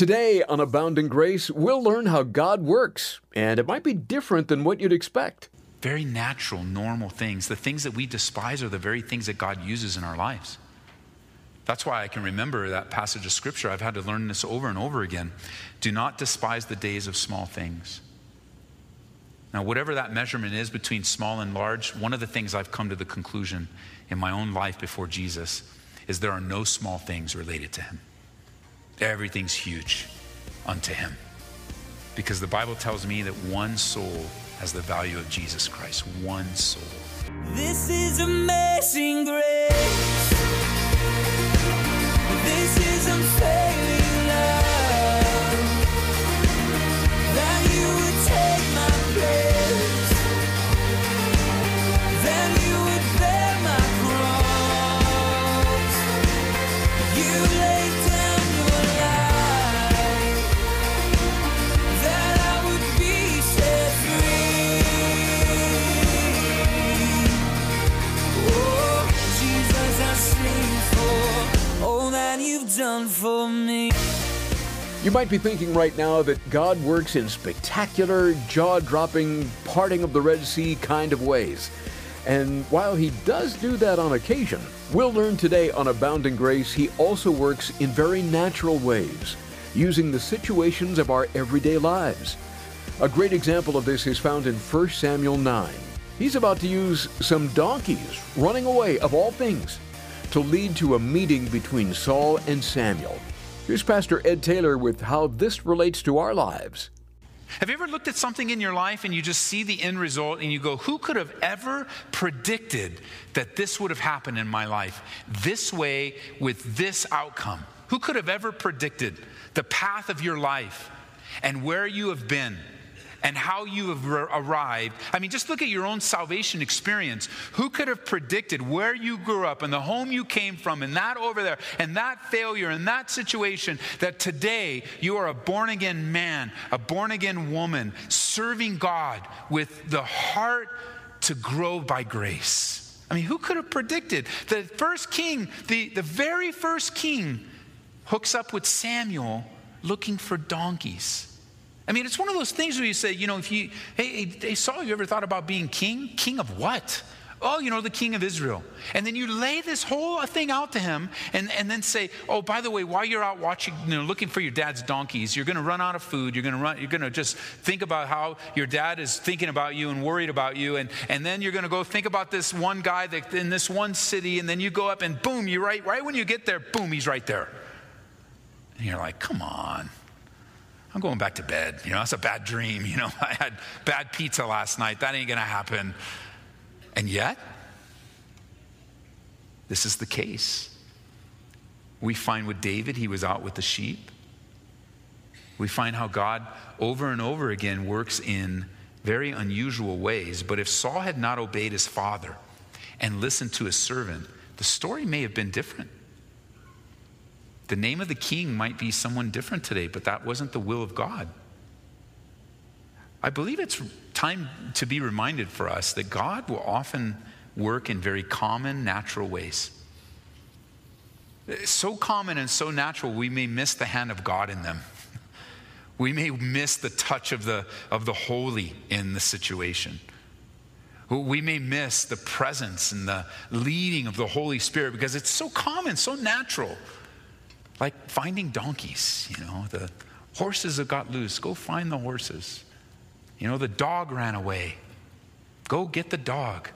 Today on Abounding Grace, we'll learn how God works, and it might be different than what you'd expect. Very natural, normal things. The things that we despise are the very things that God uses in our lives. That's why I can remember that passage of scripture. I've had to learn this over and over again. Do not despise the days of small things. Now, whatever that measurement is between small and large, one of the things I've come to the conclusion in my own life before Jesus is there are no small things related to him. Everything's huge unto him. Because the Bible tells me that one soul has the value of Jesus Christ. One soul. This is amazing grace. This is unfailing might be thinking right now that God works in spectacular, jaw dropping, parting of the Red Sea kind of ways. And while He does do that on occasion, we'll learn today on Abounding Grace He also works in very natural ways, using the situations of our everyday lives. A great example of this is found in 1 Samuel 9. He's about to use some donkeys running away, of all things, to lead to a meeting between Saul and Samuel. Here's Pastor Ed Taylor with how this relates to our lives. Have you ever looked at something in your life and you just see the end result and you go, Who could have ever predicted that this would have happened in my life this way with this outcome? Who could have ever predicted the path of your life and where you have been? And how you have arrived. I mean, just look at your own salvation experience. Who could have predicted where you grew up and the home you came from and that over there and that failure and that situation that today you are a born again man, a born again woman, serving God with the heart to grow by grace? I mean, who could have predicted? The first king, the, the very first king, hooks up with Samuel looking for donkeys. I mean, it's one of those things where you say, you know, if you, hey, hey, Saul, you ever thought about being king? King of what? Oh, you know, the king of Israel. And then you lay this whole thing out to him and, and then say, oh, by the way, while you're out watching, you know, looking for your dad's donkeys, you're going to run out of food. You're going to run, you're going to just think about how your dad is thinking about you and worried about you. And, and then you're going to go think about this one guy that in this one city. And then you go up and boom, you're right, right when you get there, boom, he's right there. And you're like, come on. I'm going back to bed. You know, that's a bad dream. You know, I had bad pizza last night. That ain't going to happen. And yet, this is the case. We find with David, he was out with the sheep. We find how God over and over again works in very unusual ways. But if Saul had not obeyed his father and listened to his servant, the story may have been different. The name of the king might be someone different today, but that wasn't the will of God. I believe it's time to be reminded for us that God will often work in very common, natural ways. So common and so natural, we may miss the hand of God in them. We may miss the touch of the, of the holy in the situation. We may miss the presence and the leading of the Holy Spirit because it's so common, so natural. Like finding donkeys, you know, the horses have got loose. Go find the horses. You know, the dog ran away. Go get the dog.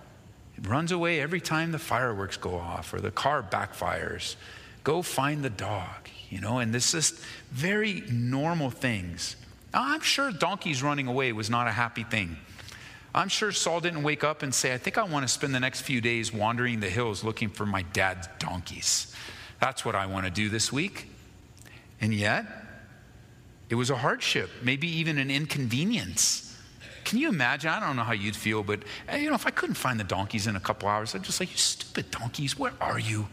It runs away every time the fireworks go off or the car backfires. Go find the dog, you know, and this is very normal things. Now, I'm sure donkeys running away was not a happy thing. I'm sure Saul didn't wake up and say, I think I want to spend the next few days wandering the hills looking for my dad's donkeys. That's what I want to do this week. And yet, it was a hardship, maybe even an inconvenience. Can you imagine? I don't know how you'd feel, but eh, you know, if I couldn't find the donkeys in a couple hours, I'd just like, you stupid donkeys, where are you?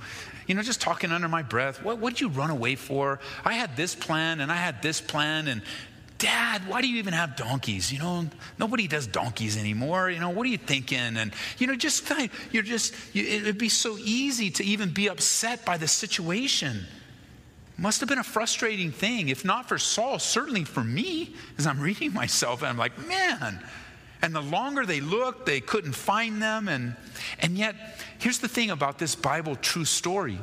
You know, just talking under my breath. What would you run away for? I had this plan and I had this plan, and Dad, why do you even have donkeys? You know, nobody does donkeys anymore. You know, what are you thinking? And, you know, just kind of, you're just, you, it'd be so easy to even be upset by the situation. Must have been a frustrating thing, if not for Saul, certainly for me, as I'm reading myself, and I'm like, man. And the longer they looked, they couldn't find them. And, and yet, here's the thing about this Bible true story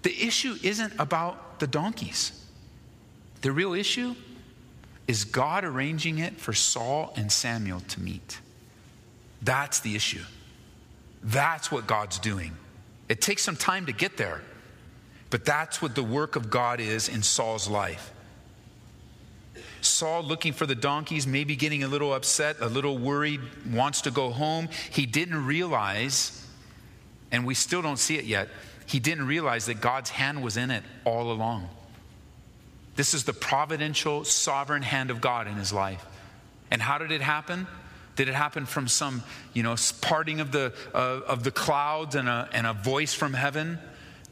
the issue isn't about the donkeys. The real issue is God arranging it for Saul and Samuel to meet. That's the issue. That's what God's doing. It takes some time to get there, but that's what the work of God is in Saul's life. Saul, looking for the donkeys, maybe getting a little upset, a little worried, wants to go home. He didn't realize, and we still don't see it yet, he didn't realize that God's hand was in it all along. This is the providential, sovereign hand of God in his life. And how did it happen? Did it happen from some, you know, parting of the, uh, of the clouds and a, and a voice from heaven?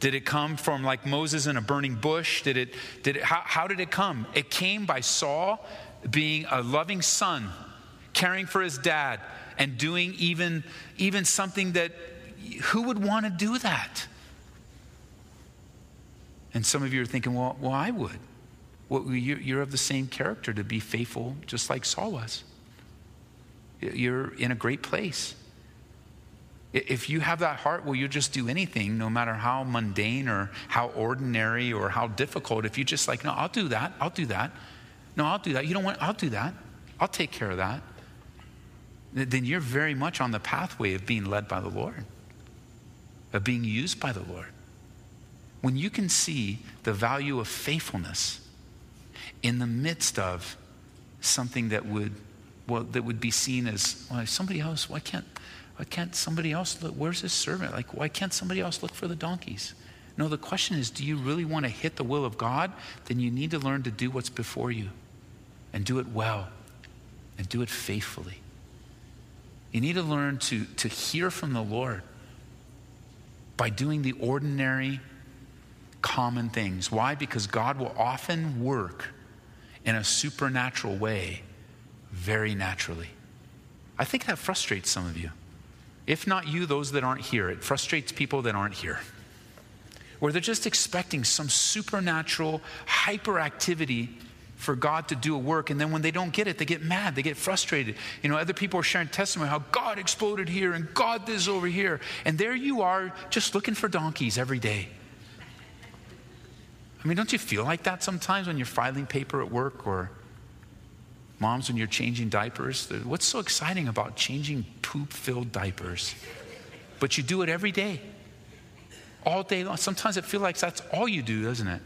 Did it come from like Moses in a burning bush? Did it, did it, how, how did it come? It came by Saul being a loving son, caring for his dad, and doing even, even something that who would want to do that? And some of you are thinking, well, well I would. You're of the same character to be faithful, just like Saul was. You're in a great place. If you have that heart, will you just do anything, no matter how mundane or how ordinary or how difficult? If you just like, no, I'll do that, I'll do that. No, I'll do that. You don't want, I'll do that. I'll take care of that. Then you're very much on the pathway of being led by the Lord, of being used by the Lord. When you can see the value of faithfulness in the midst of something that would, well, that would be seen as, well, somebody else, why can't, why can't somebody else look? Where's his servant? Like, why can't somebody else look for the donkeys? No, the question is do you really want to hit the will of God? Then you need to learn to do what's before you and do it well and do it faithfully. You need to learn to, to hear from the Lord by doing the ordinary, common things. Why? Because God will often work in a supernatural way very naturally. I think that frustrates some of you. If not you, those that aren't here. It frustrates people that aren't here. Where they're just expecting some supernatural hyperactivity for God to do a work, and then when they don't get it, they get mad, they get frustrated. You know, other people are sharing testimony how God exploded here and God this over here, and there you are just looking for donkeys every day. I mean, don't you feel like that sometimes when you're filing paper at work or Moms, when you're changing diapers, what's so exciting about changing poop filled diapers? But you do it every day, all day long. Sometimes it feels like that's all you do, doesn't it?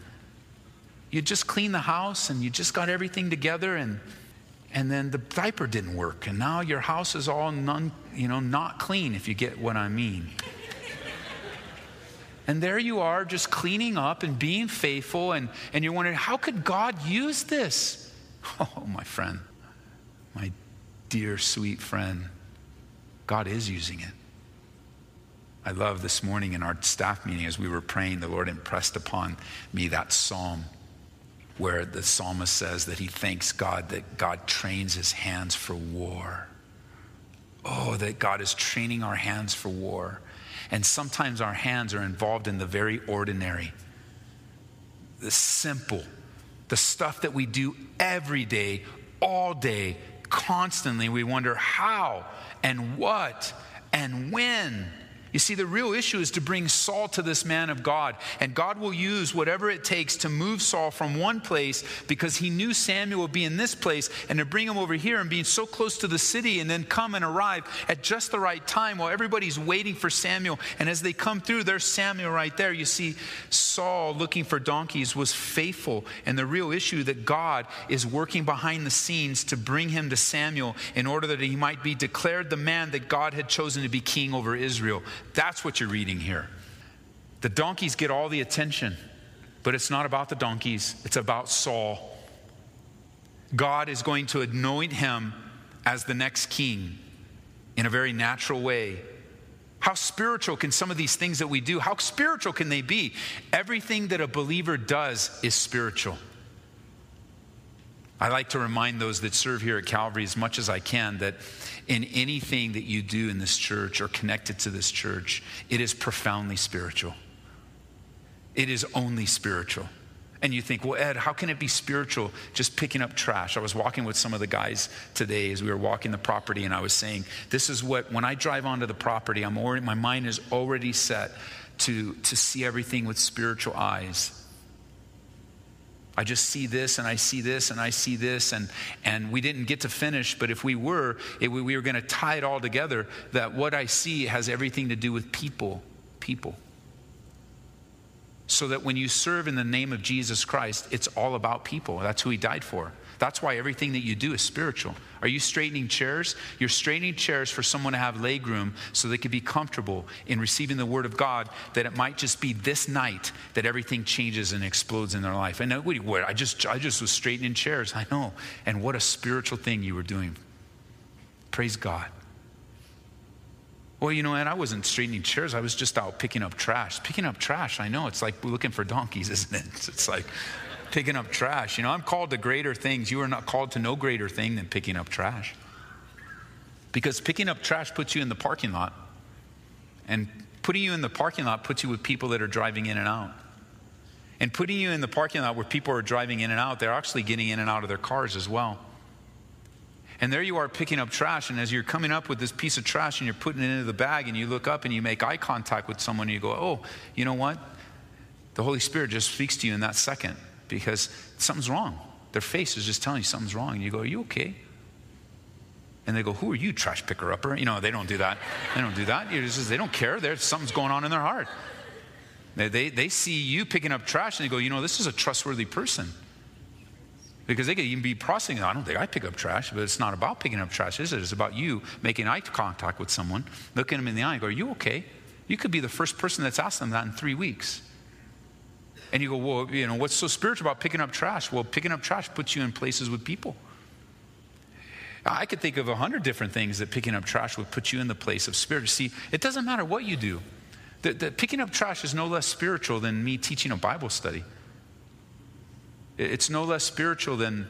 You just clean the house and you just got everything together and and then the diaper didn't work and now your house is all non, you know not clean if you get what I mean. And there you are just cleaning up and being faithful and, and you're wondering how could God use this? Oh, my friend, my dear, sweet friend, God is using it. I love this morning in our staff meeting as we were praying, the Lord impressed upon me that psalm where the psalmist says that he thanks God that God trains his hands for war. Oh, that God is training our hands for war. And sometimes our hands are involved in the very ordinary, the simple, the stuff that we do every day, all day, constantly. We wonder how and what and when you see, the real issue is to bring Saul to this man of God. And God will use whatever it takes to move Saul from one place because he knew Samuel would be in this place and to bring him over here and being so close to the city and then come and arrive at just the right time while everybody's waiting for Samuel. And as they come through, there's Samuel right there. You see, Saul looking for donkeys was faithful. And the real issue that God is working behind the scenes to bring him to Samuel in order that he might be declared the man that God had chosen to be king over Israel. That's what you're reading here. The donkeys get all the attention, but it's not about the donkeys, it's about Saul. God is going to anoint him as the next king in a very natural way. How spiritual can some of these things that we do, how spiritual can they be? Everything that a believer does is spiritual. I like to remind those that serve here at Calvary as much as I can that in anything that you do in this church or connected to this church, it is profoundly spiritual. It is only spiritual. And you think, well, Ed, how can it be spiritual just picking up trash? I was walking with some of the guys today as we were walking the property, and I was saying, this is what, when I drive onto the property, I'm already, my mind is already set to, to see everything with spiritual eyes. I just see this and I see this and I see this, and, and we didn't get to finish, but if we were, it, we were going to tie it all together that what I see has everything to do with people. People so that when you serve in the name of Jesus Christ, it's all about people. That's who he died for. That's why everything that you do is spiritual. Are you straightening chairs? You're straightening chairs for someone to have leg room so they can be comfortable in receiving the word of God, that it might just be this night that everything changes and explodes in their life. And what, I just, I just was straightening chairs. I know. And what a spiritual thing you were doing. Praise God. Well, you know, and I wasn't straightening chairs. I was just out picking up trash. Picking up trash, I know. It's like looking for donkeys, isn't it? It's like picking up trash. You know, I'm called to greater things. You are not called to no greater thing than picking up trash. Because picking up trash puts you in the parking lot. And putting you in the parking lot puts you with people that are driving in and out. And putting you in the parking lot where people are driving in and out, they're actually getting in and out of their cars as well. And there you are picking up trash. And as you're coming up with this piece of trash and you're putting it into the bag, and you look up and you make eye contact with someone, and you go, Oh, you know what? The Holy Spirit just speaks to you in that second because something's wrong. Their face is just telling you something's wrong. And you go, Are you okay? And they go, Who are you, trash picker upper? You know, they don't do that. They don't do that. Just, they don't care. There's something's going on in their heart. They, they, they see you picking up trash and they go, You know, this is a trustworthy person. Because they could even be processing, I don't think I pick up trash, but it's not about picking up trash, is it? It's about you making eye contact with someone, looking them in the eye and go, Are you okay? You could be the first person that's asked them that in three weeks. And you go, Well, you know, what's so spiritual about picking up trash? Well, picking up trash puts you in places with people. I could think of a hundred different things that picking up trash would put you in the place of spirit. See, it doesn't matter what you do. The, the, picking up trash is no less spiritual than me teaching a Bible study. It's no less spiritual than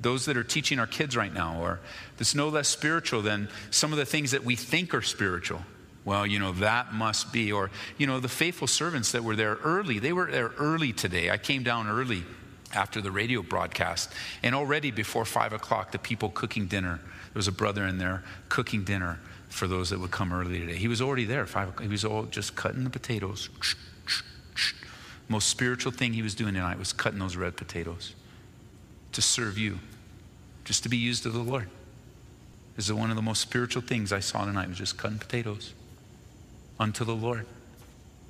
those that are teaching our kids right now, or it's no less spiritual than some of the things that we think are spiritual. Well, you know, that must be. Or, you know, the faithful servants that were there early, they were there early today. I came down early after the radio broadcast, and already before five o'clock, the people cooking dinner. There was a brother in there cooking dinner for those that would come early today. He was already there. Five o'clock. He was all just cutting the potatoes most spiritual thing he was doing tonight was cutting those red potatoes to serve you, just to be used of the Lord. This is one of the most spiritual things I saw tonight was just cutting potatoes unto the Lord.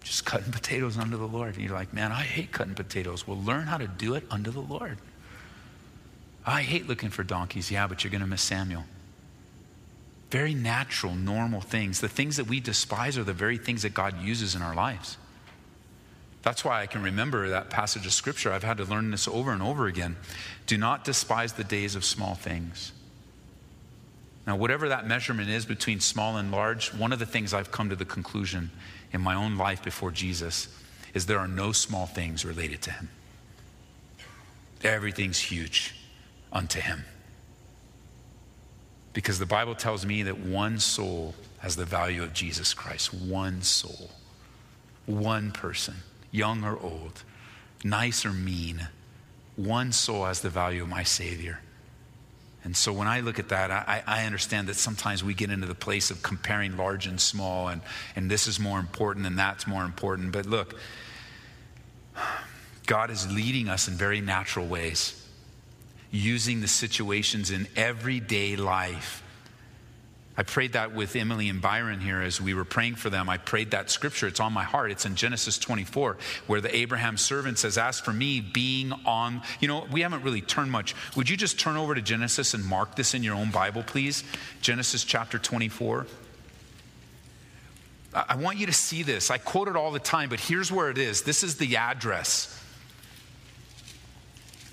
Just cutting potatoes unto the Lord. And you're like, man, I hate cutting potatoes. Well, learn how to do it unto the Lord. I hate looking for donkeys. Yeah, but you're going to miss Samuel. Very natural, normal things. The things that we despise are the very things that God uses in our lives. That's why I can remember that passage of scripture. I've had to learn this over and over again. Do not despise the days of small things. Now, whatever that measurement is between small and large, one of the things I've come to the conclusion in my own life before Jesus is there are no small things related to him. Everything's huge unto him. Because the Bible tells me that one soul has the value of Jesus Christ. One soul. One person young or old, nice or mean, one soul has the value of my Savior. And so when I look at that, I, I, understand that sometimes we get into the place of comparing large and small, and, and this is more important and that's more important. But look, God is leading us in very natural ways, using the situations in everyday life I prayed that with Emily and Byron here as we were praying for them. I prayed that scripture. It's on my heart. It's in Genesis 24, where the Abraham servant says, As for me, being on, you know, we haven't really turned much. Would you just turn over to Genesis and mark this in your own Bible, please? Genesis chapter 24. I want you to see this. I quote it all the time, but here's where it is. This is the address.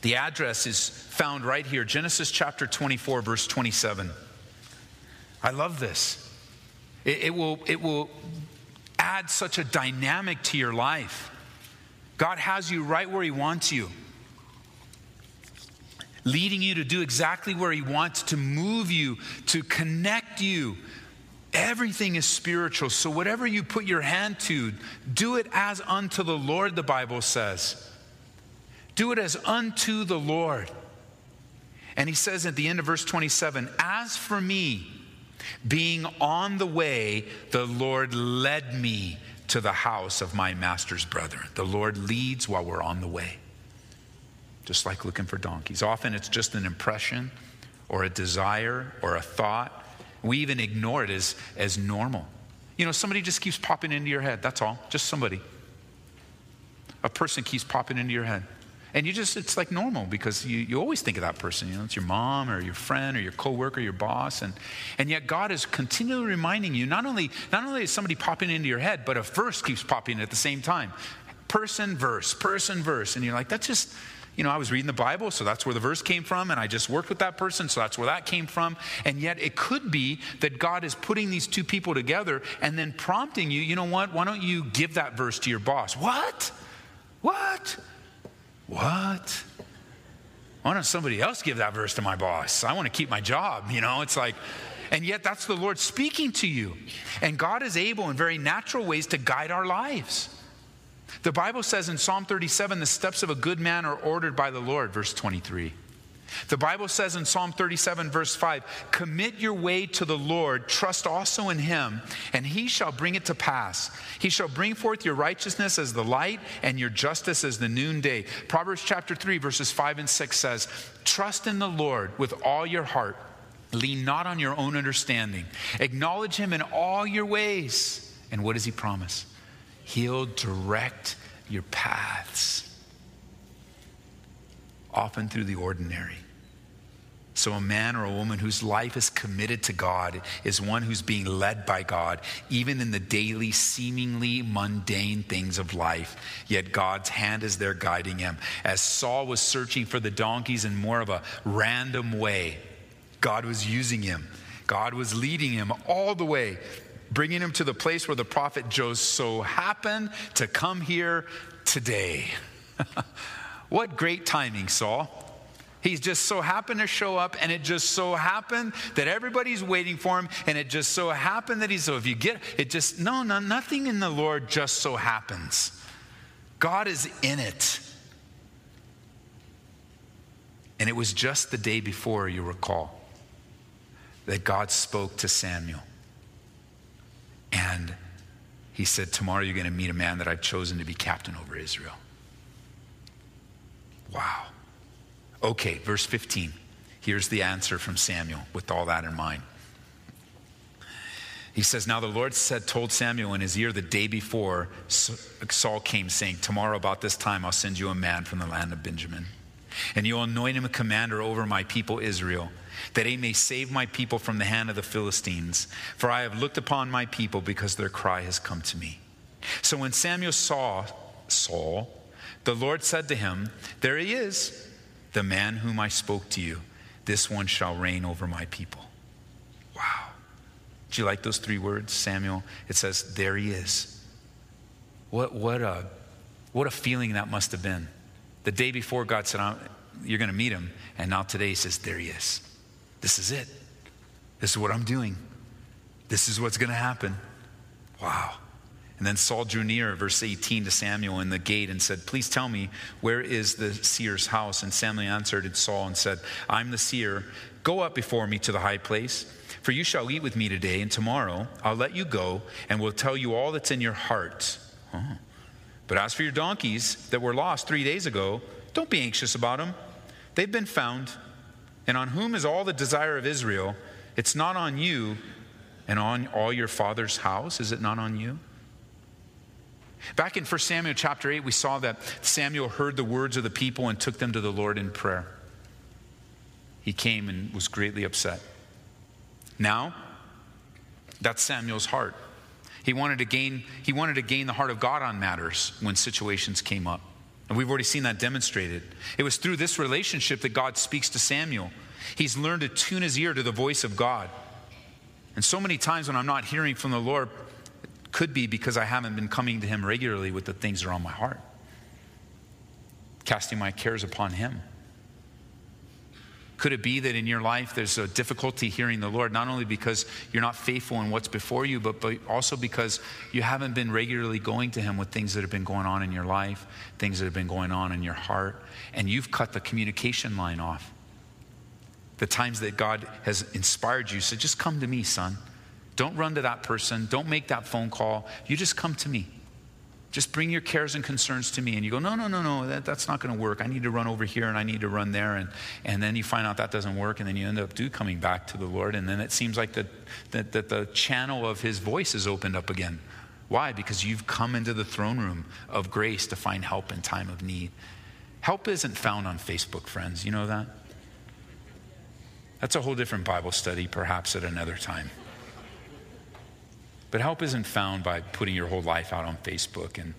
The address is found right here Genesis chapter 24, verse 27. I love this. It, it, will, it will add such a dynamic to your life. God has you right where He wants you, leading you to do exactly where He wants to move you, to connect you. Everything is spiritual. So, whatever you put your hand to, do it as unto the Lord, the Bible says. Do it as unto the Lord. And he says at the end of verse 27 As for me, being on the way, the Lord led me to the house of my master's brother. The Lord leads while we're on the way, just like looking for donkeys. Often it's just an impression or a desire or a thought. We even ignore it as, as normal. You know, somebody just keeps popping into your head. That's all. Just somebody. A person keeps popping into your head. And you just, it's like normal because you, you always think of that person. You know, it's your mom or your friend or your coworker, your boss. And, and yet God is continually reminding you, not only, not only is somebody popping into your head, but a verse keeps popping at the same time. Person, verse, person, verse. And you're like, that's just, you know, I was reading the Bible, so that's where the verse came from, and I just worked with that person, so that's where that came from. And yet it could be that God is putting these two people together and then prompting you, you know what, why don't you give that verse to your boss? What? What? What? Why don't somebody else give that verse to my boss? I want to keep my job. You know, it's like, and yet that's the Lord speaking to you. And God is able in very natural ways to guide our lives. The Bible says in Psalm 37 the steps of a good man are ordered by the Lord, verse 23. The Bible says in Psalm 37, verse 5 Commit your way to the Lord, trust also in him, and he shall bring it to pass. He shall bring forth your righteousness as the light and your justice as the noonday. Proverbs chapter 3, verses 5 and 6 says, Trust in the Lord with all your heart, lean not on your own understanding, acknowledge him in all your ways. And what does he promise? He'll direct your paths often through the ordinary. So, a man or a woman whose life is committed to God is one who's being led by God, even in the daily, seemingly mundane things of life. Yet God's hand is there guiding him. As Saul was searching for the donkeys in more of a random way, God was using him. God was leading him all the way, bringing him to the place where the prophet just so happened to come here today. what great timing, Saul. He's just so happened to show up, and it just so happened that everybody's waiting for him, and it just so happened that he's so if you get it, just no, no, nothing in the Lord just so happens. God is in it. And it was just the day before, you recall, that God spoke to Samuel. And he said, Tomorrow you're going to meet a man that I've chosen to be captain over Israel. Wow. Okay, verse 15. Here's the answer from Samuel with all that in mind. He says, Now the Lord said, told Samuel in his ear the day before Saul came, saying, Tomorrow about this time I'll send you a man from the land of Benjamin. And you'll anoint him a commander over my people Israel, that he may save my people from the hand of the Philistines. For I have looked upon my people because their cry has come to me. So when Samuel saw Saul, the Lord said to him, There he is the man whom I spoke to you, this one shall reign over my people. Wow. Do you like those three words, Samuel? It says, There he is. What, what, a, what a feeling that must have been. The day before, God said, You're going to meet him. And now today, he says, There he is. This is it. This is what I'm doing. This is what's going to happen. Wow. And then Saul drew near, verse 18, to Samuel in the gate and said, Please tell me, where is the seer's house? And Samuel answered Saul and said, I'm the seer. Go up before me to the high place, for you shall eat with me today, and tomorrow I'll let you go and will tell you all that's in your heart. Oh. But as for your donkeys that were lost three days ago, don't be anxious about them. They've been found. And on whom is all the desire of Israel? It's not on you and on all your father's house. Is it not on you? Back in 1 Samuel chapter 8, we saw that Samuel heard the words of the people and took them to the Lord in prayer. He came and was greatly upset. Now, that's Samuel's heart. He wanted to gain, he wanted to gain the heart of God on matters when situations came up. And we've already seen that demonstrated. It was through this relationship that God speaks to Samuel. He's learned to tune his ear to the voice of God. And so many times when I'm not hearing from the Lord, could be because I haven't been coming to Him regularly with the things that are on my heart, casting my cares upon Him. Could it be that in your life there's a difficulty hearing the Lord, not only because you're not faithful in what's before you, but, but also because you haven't been regularly going to Him with things that have been going on in your life, things that have been going on in your heart, and you've cut the communication line off? The times that God has inspired you, so just come to me, son. Don't run to that person. Don't make that phone call. You just come to me. Just bring your cares and concerns to me. And you go, no, no, no, no, that, that's not going to work. I need to run over here and I need to run there. And, and then you find out that doesn't work. And then you end up do coming back to the Lord. And then it seems like that, that, that the channel of his voice is opened up again. Why? Because you've come into the throne room of grace to find help in time of need. Help isn't found on Facebook, friends. You know that? That's a whole different Bible study, perhaps at another time. But help isn't found by putting your whole life out on Facebook and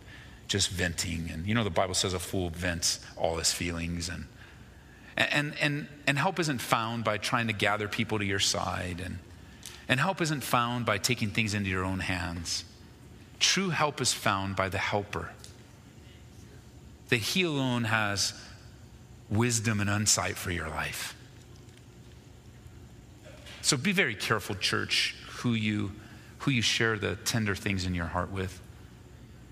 just venting. And you know, the Bible says a fool vents all his feelings. And, and, and, and help isn't found by trying to gather people to your side. And, and help isn't found by taking things into your own hands. True help is found by the helper. That he alone has wisdom and insight for your life. So be very careful, church, who you who you share the tender things in your heart with.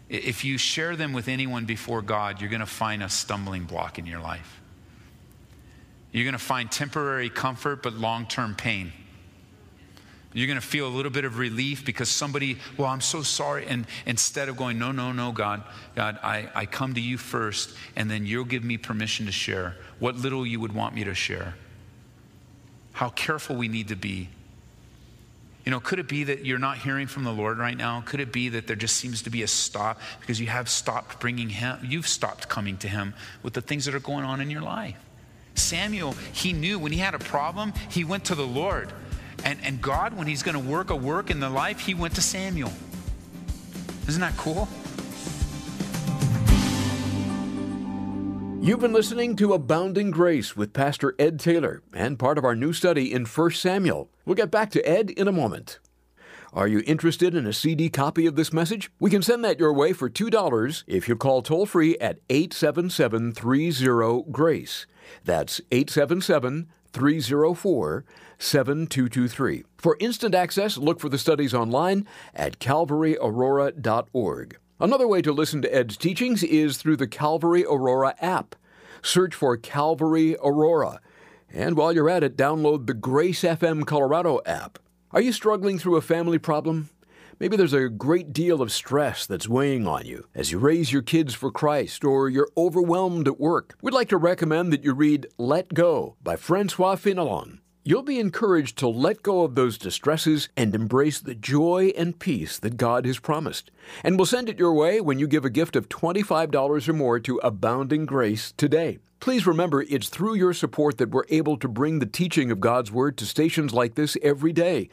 If you share them with anyone before God, you're going to find a stumbling block in your life. You're going to find temporary comfort, but long term pain. You're going to feel a little bit of relief because somebody, well, I'm so sorry. And instead of going, no, no, no, God, God, I, I come to you first, and then you'll give me permission to share what little you would want me to share. How careful we need to be you know, could it be that you're not hearing from the Lord right now? Could it be that there just seems to be a stop because you have stopped bringing Him, you've stopped coming to Him with the things that are going on in your life? Samuel, he knew when he had a problem, he went to the Lord. And, and God, when He's going to work a work in the life, He went to Samuel. Isn't that cool? You've been listening to Abounding Grace with Pastor Ed Taylor and part of our new study in 1 Samuel. We'll get back to Ed in a moment. Are you interested in a CD copy of this message? We can send that your way for $2 if you call toll free at 877 30 GRACE. That's 877 304 7223. For instant access, look for the studies online at calvaryaurora.org. Another way to listen to Ed's teachings is through the Calvary Aurora app. Search for Calvary Aurora. And while you're at it, download the Grace FM Colorado app. Are you struggling through a family problem? Maybe there's a great deal of stress that's weighing on you as you raise your kids for Christ, or you're overwhelmed at work. We'd like to recommend that you read Let Go by Francois Fenelon. You'll be encouraged to let go of those distresses and embrace the joy and peace that God has promised. And we'll send it your way when you give a gift of $25 or more to Abounding Grace today. Please remember, it's through your support that we're able to bring the teaching of God's Word to stations like this every day.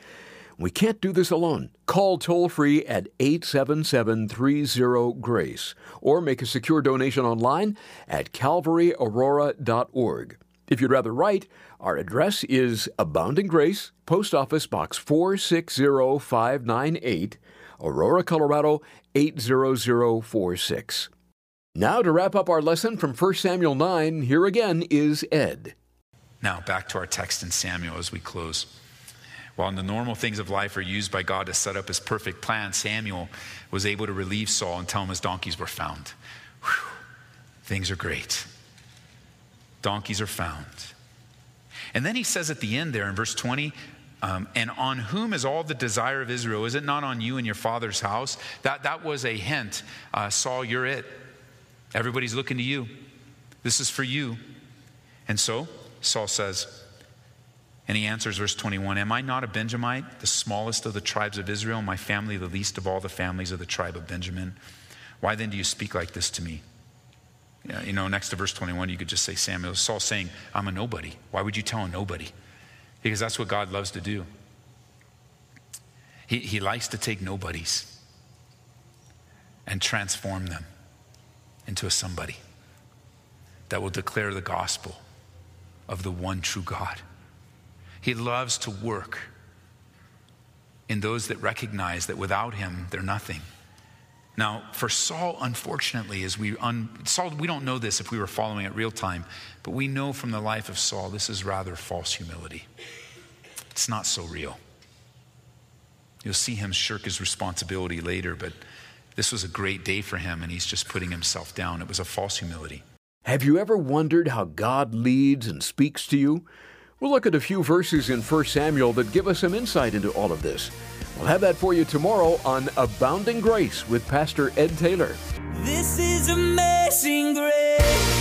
We can't do this alone. Call toll free at 877 30 GRACE or make a secure donation online at calvaryaurora.org. If you'd rather write, our address is Abounding Grace, Post Office Box 460598, Aurora, Colorado 80046. Now, to wrap up our lesson from 1 Samuel 9, here again is Ed. Now, back to our text in Samuel as we close. While the normal things of life are used by God to set up his perfect plan, Samuel was able to relieve Saul and tell him his donkeys were found. Whew. Things are great donkeys are found. And then he says at the end there in verse 20, um, and on whom is all the desire of Israel? Is it not on you and your father's house? That, that was a hint. Uh, Saul, you're it. Everybody's looking to you. This is for you. And so Saul says, and he answers, verse 21 Am I not a Benjamite, the smallest of the tribes of Israel, my family the least of all the families of the tribe of Benjamin? Why then do you speak like this to me? You know, next to verse 21, you could just say Samuel. Saul saying, I'm a nobody. Why would you tell a nobody? Because that's what God loves to do. He, he likes to take nobodies and transform them into a somebody that will declare the gospel of the one true God. He loves to work in those that recognize that without Him, they're nothing. Now, for Saul, unfortunately, as we un, Saul, we don't know this if we were following it real time, but we know from the life of Saul this is rather false humility. It's not so real. You'll see him shirk his responsibility later, but this was a great day for him, and he's just putting himself down. It was a false humility. Have you ever wondered how God leads and speaks to you? We'll look at a few verses in 1 Samuel that give us some insight into all of this. We'll have that for you tomorrow on Abounding Grace with Pastor Ed Taylor. This is amazing grace.